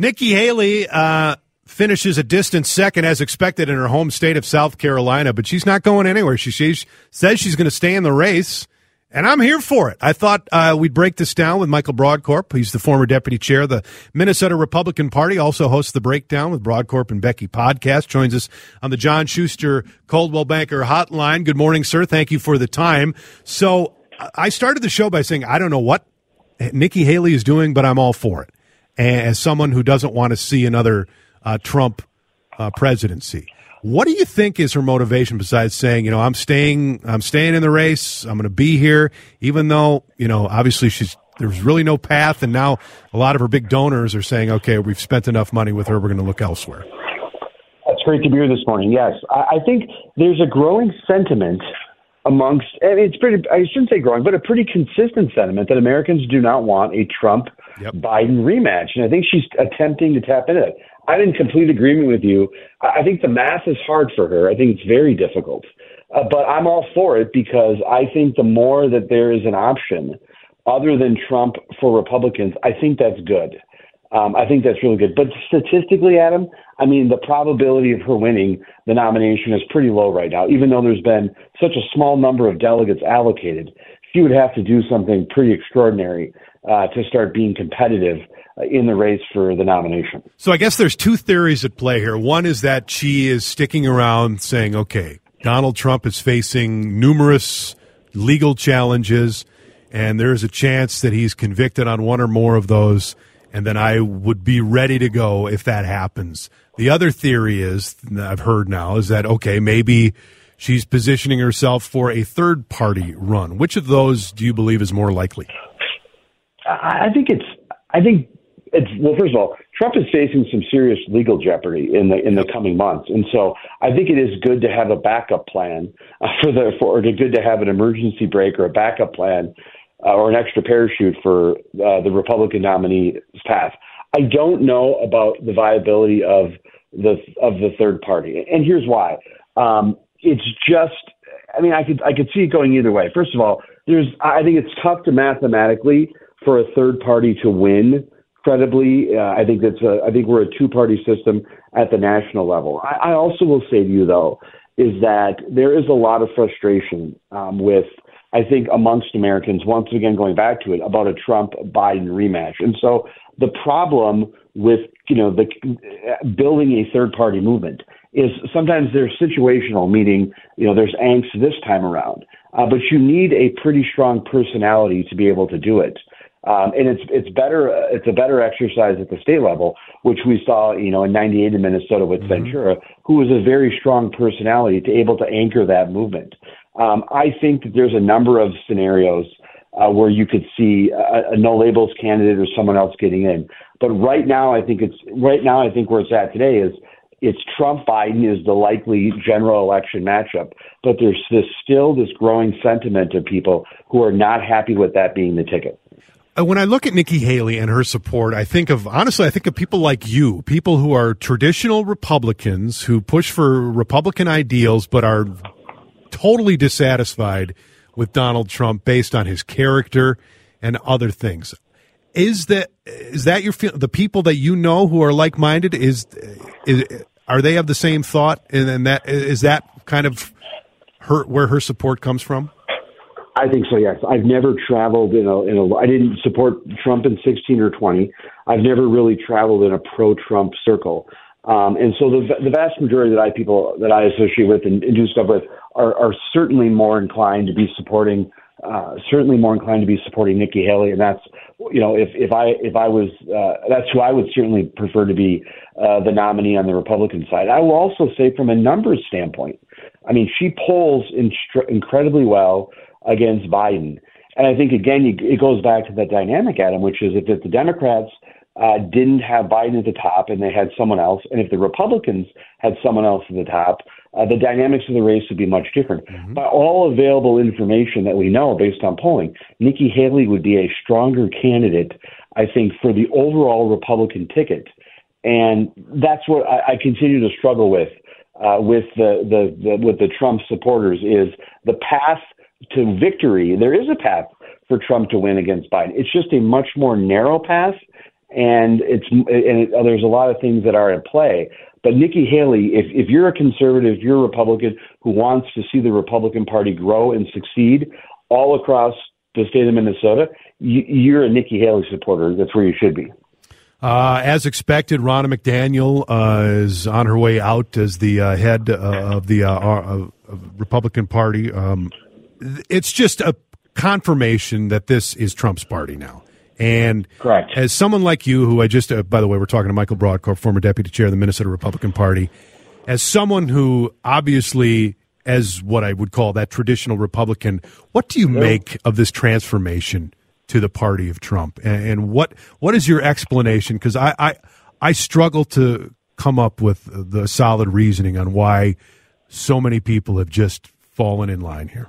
Nikki Haley uh, finishes a distant second as expected in her home state of South Carolina, but she's not going anywhere. She, she says she's going to stay in the race, and I'm here for it. I thought uh, we'd break this down with Michael Brodkorb. He's the former deputy chair of the Minnesota Republican Party, also hosts the Breakdown with Brodkorb and Becky podcast. Joins us on the John Schuster Coldwell Banker Hotline. Good morning, sir. Thank you for the time. So I started the show by saying I don't know what Nikki Haley is doing, but I'm all for it as someone who doesn't want to see another uh, Trump uh, presidency. What do you think is her motivation besides saying, you know, I'm staying, I'm staying in the race, I'm going to be here, even though, you know, obviously she's there's really no path, and now a lot of her big donors are saying, okay, we've spent enough money with her, we're going to look elsewhere. That's great to be here this morning. Yes, I, I think there's a growing sentiment amongst, and it's pretty, I shouldn't say growing, but a pretty consistent sentiment that Americans do not want a Trump yep. Biden rematch. And I think she's attempting to tap into it. I'm in complete agreement with you. I think the math is hard for her. I think it's very difficult. Uh, but I'm all for it because I think the more that there is an option other than Trump for Republicans, I think that's good. Um, I think that's really good. But statistically, Adam, I mean, the probability of her winning the nomination is pretty low right now, even though there's been such a small number of delegates allocated. She would have to do something pretty extraordinary uh, to start being competitive uh, in the race for the nomination. So I guess there's two theories at play here. One is that she is sticking around saying, okay, Donald Trump is facing numerous legal challenges, and there's a chance that he's convicted on one or more of those and then I would be ready to go if that happens. The other theory is I've heard now is that okay, maybe she's positioning herself for a third party run. Which of those do you believe is more likely? I think it's I think it's well first of all, Trump is facing some serious legal jeopardy in the in the coming months. And so I think it is good to have a backup plan uh, for the for or good to have an emergency brake or a backup plan uh, or an extra parachute for uh, the Republican nominee's path. I don't know about the viability of the of the third party, and here's why. Um, it's just, I mean, I could I could see it going either way. First of all, there's I think it's tough to mathematically for a third party to win credibly. Uh, I think that's a, I think we're a two party system at the national level. I, I also will say to you though is that there is a lot of frustration um, with I think, amongst Americans, once again, going back to it, about a Trump Biden rematch. And so the problem with, you know, the building a third party movement is sometimes there's situational, meaning, you know, there's angst this time around. Uh, but you need a pretty strong personality to be able to do it. Um, and it's it's better it's a better exercise at the state level, which we saw you know in '98 in Minnesota with mm-hmm. Ventura, who was a very strong personality to able to anchor that movement. Um, I think that there's a number of scenarios uh, where you could see a, a no labels candidate or someone else getting in. But right now, I think it's right now. I think where it's at today is it's Trump Biden is the likely general election matchup. But there's this still this growing sentiment of people who are not happy with that being the ticket. Uh, when I look at Nikki Haley and her support, I think of honestly, I think of people like you, people who are traditional Republicans who push for Republican ideals, but are totally dissatisfied with Donald Trump based on his character and other things. Is that is that your the people that you know who are like minded? Is, is are they of the same thought? And, and that is that kind of her where her support comes from. I think so. Yes, I've never traveled in a, in a. I didn't support Trump in sixteen or twenty. I've never really traveled in a pro-Trump circle. Um, and so the, the vast majority that I people that I associate with and, and do stuff with are, are certainly more inclined to be supporting, uh, certainly more inclined to be supporting Nikki Haley, and that's you know if if I if I was uh, that's who I would certainly prefer to be uh, the nominee on the Republican side. I will also say from a numbers standpoint, I mean she polls instru- incredibly well against Biden, and I think again it goes back to that dynamic, Adam, which is if, if the Democrats uh, didn't have Biden at the top and they had someone else, and if the Republicans had someone else at the top, uh, the dynamics of the race would be much different. Mm-hmm. By all available information that we know based on polling, Nikki Haley would be a stronger candidate, I think, for the overall Republican ticket. And that's what I, I continue to struggle with uh, with the, the, the with the Trump supporters is the path to victory. There is a path for Trump to win against Biden. It's just a much more narrow path, and it's and it, there's a lot of things that are at play. But Nikki Haley, if, if you're a conservative, if you're a Republican who wants to see the Republican Party grow and succeed all across the state of Minnesota, you, you're a Nikki Haley supporter. That's where you should be. Uh, as expected, Ronna McDaniel uh, is on her way out as the uh, head uh, of the uh, Republican Party. Um, it's just a confirmation that this is Trump's party now. And Correct. as someone like you, who I just, uh, by the way, we're talking to Michael Brodkorb, former deputy chair of the Minnesota Republican Party, as someone who obviously, as what I would call that traditional Republican, what do you make of this transformation to the party of Trump? And, and what what is your explanation? Because I, I I struggle to come up with the solid reasoning on why so many people have just fallen in line here.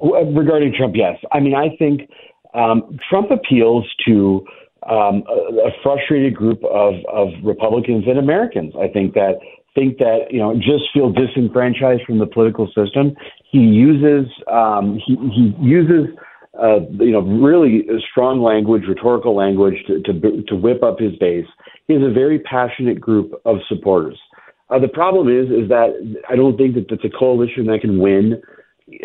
Regarding Trump, yes. I mean, I think um, Trump appeals to um, a, a, frustrated group of, of Republicans and Americans. I think that think that you know just feel disenfranchised from the political system. He uses um, he, he uses uh, you know really strong language, rhetorical language to, to to whip up his base. He has a very passionate group of supporters. Uh, the problem is is that I don't think that it's a coalition that can win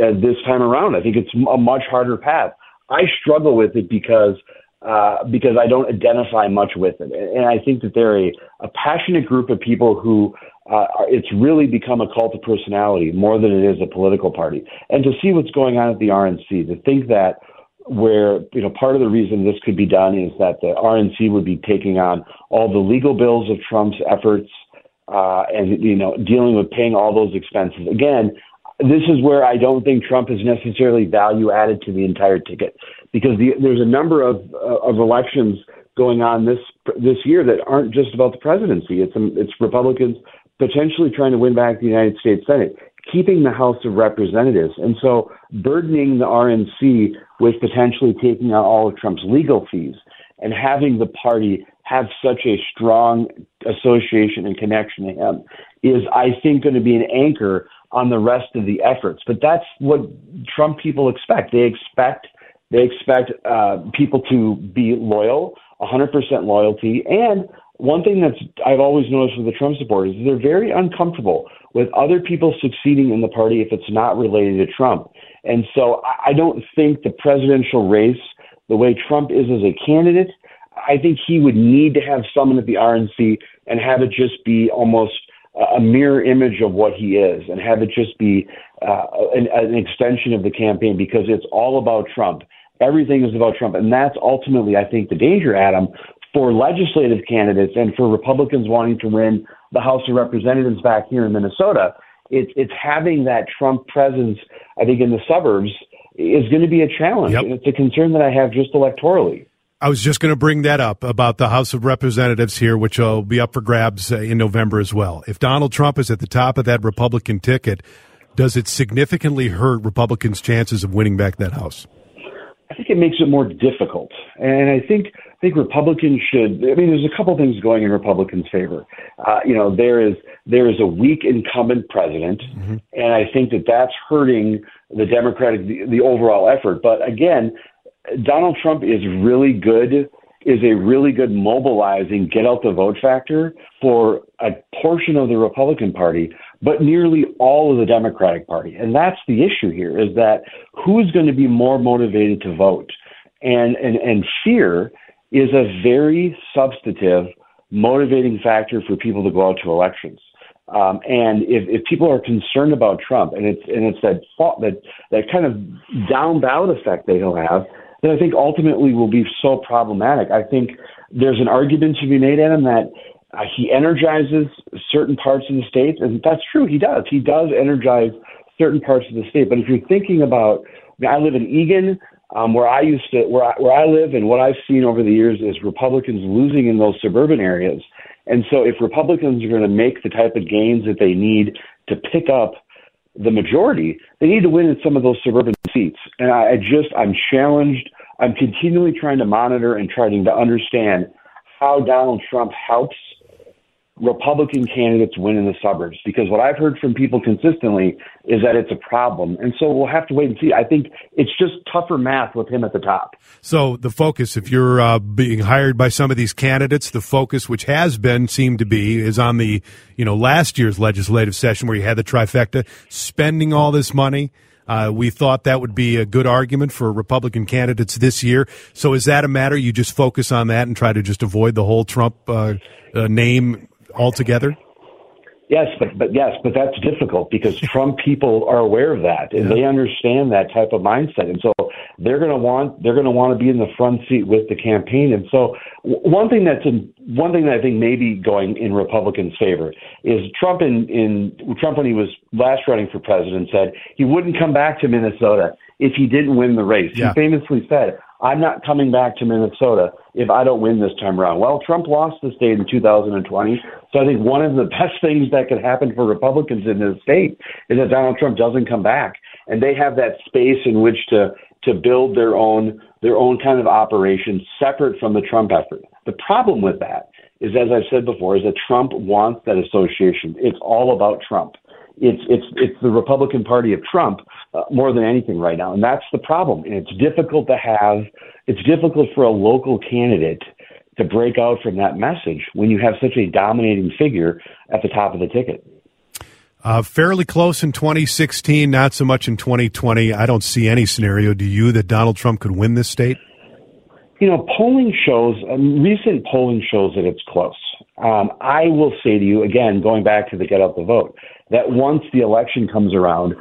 uh, this time around. I think it's a much harder path. I struggle with it because uh, because I don't identify much with it, and I think that they're a, a passionate group of people who uh, it's really become a cult of personality more than it is a political party. And to see what's going on at the RNC, to think that where you know part of the reason this could be done is that the RNC would be taking on all the legal bills of Trump's efforts uh, and you know dealing with paying all those expenses. Again, this is where I don't think Trump is necessarily value added to the entire ticket because the, there's a number of uh, of elections going on this this year that aren't just about the presidency. It's um, it's Republicans potentially trying to win back the United States Senate, keeping the House of Representatives, and so burdening the RNC with potentially taking on all of Trump's legal fees and having the party have such a strong association and connection to him is, I think, going to be an anchor on the rest of the efforts. But that's what Trump people expect. They expect they expect uh, people to be loyal, 100% loyalty, and one thing that's I've always noticed with the Trump supporters is they're very uncomfortable with other people succeeding in the party if it's not related to Trump. And so I don't think the presidential race, the way Trump is as a candidate, I think he would need to have someone at the RNC and have it just be almost a mirror image of what he is and have it just be uh, an, an extension of the campaign because it's all about Trump. Everything is about Trump. And that's ultimately, I think, the danger, Adam, for legislative candidates and for Republicans wanting to win the House of Representatives back here in Minnesota. It's, it's having that Trump presence, I think, in the suburbs is going to be a challenge. Yep. And it's a concern that I have just electorally. I was just going to bring that up about the House of Representatives here, which will be up for grabs uh, in November as well. If Donald Trump is at the top of that Republican ticket, does it significantly hurt Republicans' chances of winning back that House? I think it makes it more difficult, and I think I think Republicans should. I mean, there's a couple things going in Republicans' favor. Uh, you know, there is there is a weak incumbent president, mm-hmm. and I think that that's hurting the Democratic the, the overall effort. But again, Donald Trump is really good, is a really good mobilizing get out the vote factor for a portion of the Republican Party, but nearly all of the Democratic Party. And that's the issue here is that who's going to be more motivated to vote? And and and fear is a very substantive motivating factor for people to go out to elections. Um, and if, if people are concerned about Trump, and it's and it's that that that kind of down ballot effect that he'll have, then I think ultimately will be so problematic. I think there's an argument to be made him that uh, he energizes certain parts of the state, and that's true. He does. He does energize certain parts of the state. But if you're thinking about, I, mean, I live in Eagan, um, where I used to, where I, where I live, and what I've seen over the years is Republicans losing in those suburban areas. And so, if Republicans are going to make the type of gains that they need to pick up the majority, they need to win in some of those suburban seats. And I, I just, I'm challenged. I'm continually trying to monitor and trying to understand how Donald Trump helps Republican candidates win in the suburbs because what I've heard from people consistently is that it's a problem. And so we'll have to wait and see. I think it's just tougher math with him at the top. So the focus, if you're uh, being hired by some of these candidates, the focus, which has been, seemed to be, is on the, you know, last year's legislative session where you had the trifecta, spending all this money. Uh, we thought that would be a good argument for Republican candidates this year. So is that a matter you just focus on that and try to just avoid the whole Trump uh, uh, name altogether? Yes, but but yes, but that's difficult because Trump people are aware of that and yeah. they understand that type of mindset, and so they're going to want they're going to want to be in the front seat with the campaign. And so one thing that's in, one thing that I think may be going in Republicans' favor is Trump in in Trump when he was last running for president said he wouldn't come back to Minnesota if he didn't win the race. Yeah. He famously said, I'm not coming back to Minnesota if I don't win this time around. Well, Trump lost the state in 2020. So I think one of the best things that could happen for Republicans in this state is that Donald Trump doesn't come back and they have that space in which to to build their own their own kind of operation separate from the Trump effort. The problem with that is as I've said before is that Trump wants that association. It's all about Trump. It's it's it's the Republican Party of Trump uh, more than anything right now, and that's the problem. And it's difficult to have. It's difficult for a local candidate to break out from that message when you have such a dominating figure at the top of the ticket. Uh, fairly close in 2016, not so much in 2020. I don't see any scenario. Do you that Donald Trump could win this state? You know, polling shows, um, recent polling shows that it's close. Um, I will say to you, again, going back to the get out the vote, that once the election comes around,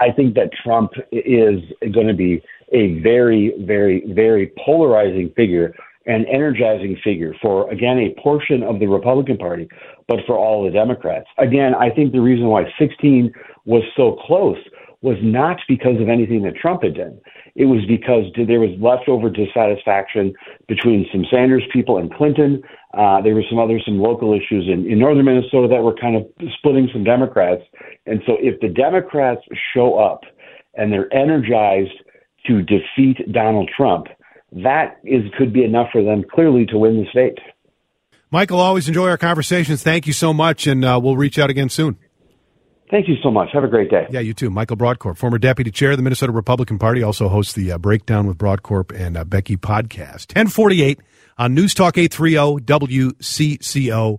I think that Trump is going to be a very, very, very polarizing figure and energizing figure for, again, a portion of the Republican Party, but for all the Democrats. Again, I think the reason why 16 was so close was not because of anything that Trump had done. It was because there was leftover dissatisfaction between some Sanders people and Clinton. Uh, there were some other, some local issues in, in northern Minnesota that were kind of splitting some Democrats. And so if the Democrats show up and they're energized to defeat Donald Trump, that is could be enough for them clearly to win the state. Michael, always enjoy our conversations. Thank you so much, and uh, we'll reach out again soon. Thank you so much. Have a great day. Yeah, you too. Michael Brodkorb, former deputy chair of the Minnesota Republican Party, also hosts the uh, Breakdown with Brodkorb and uh, Becky podcast. 1048 on News Talk 830 WCCO.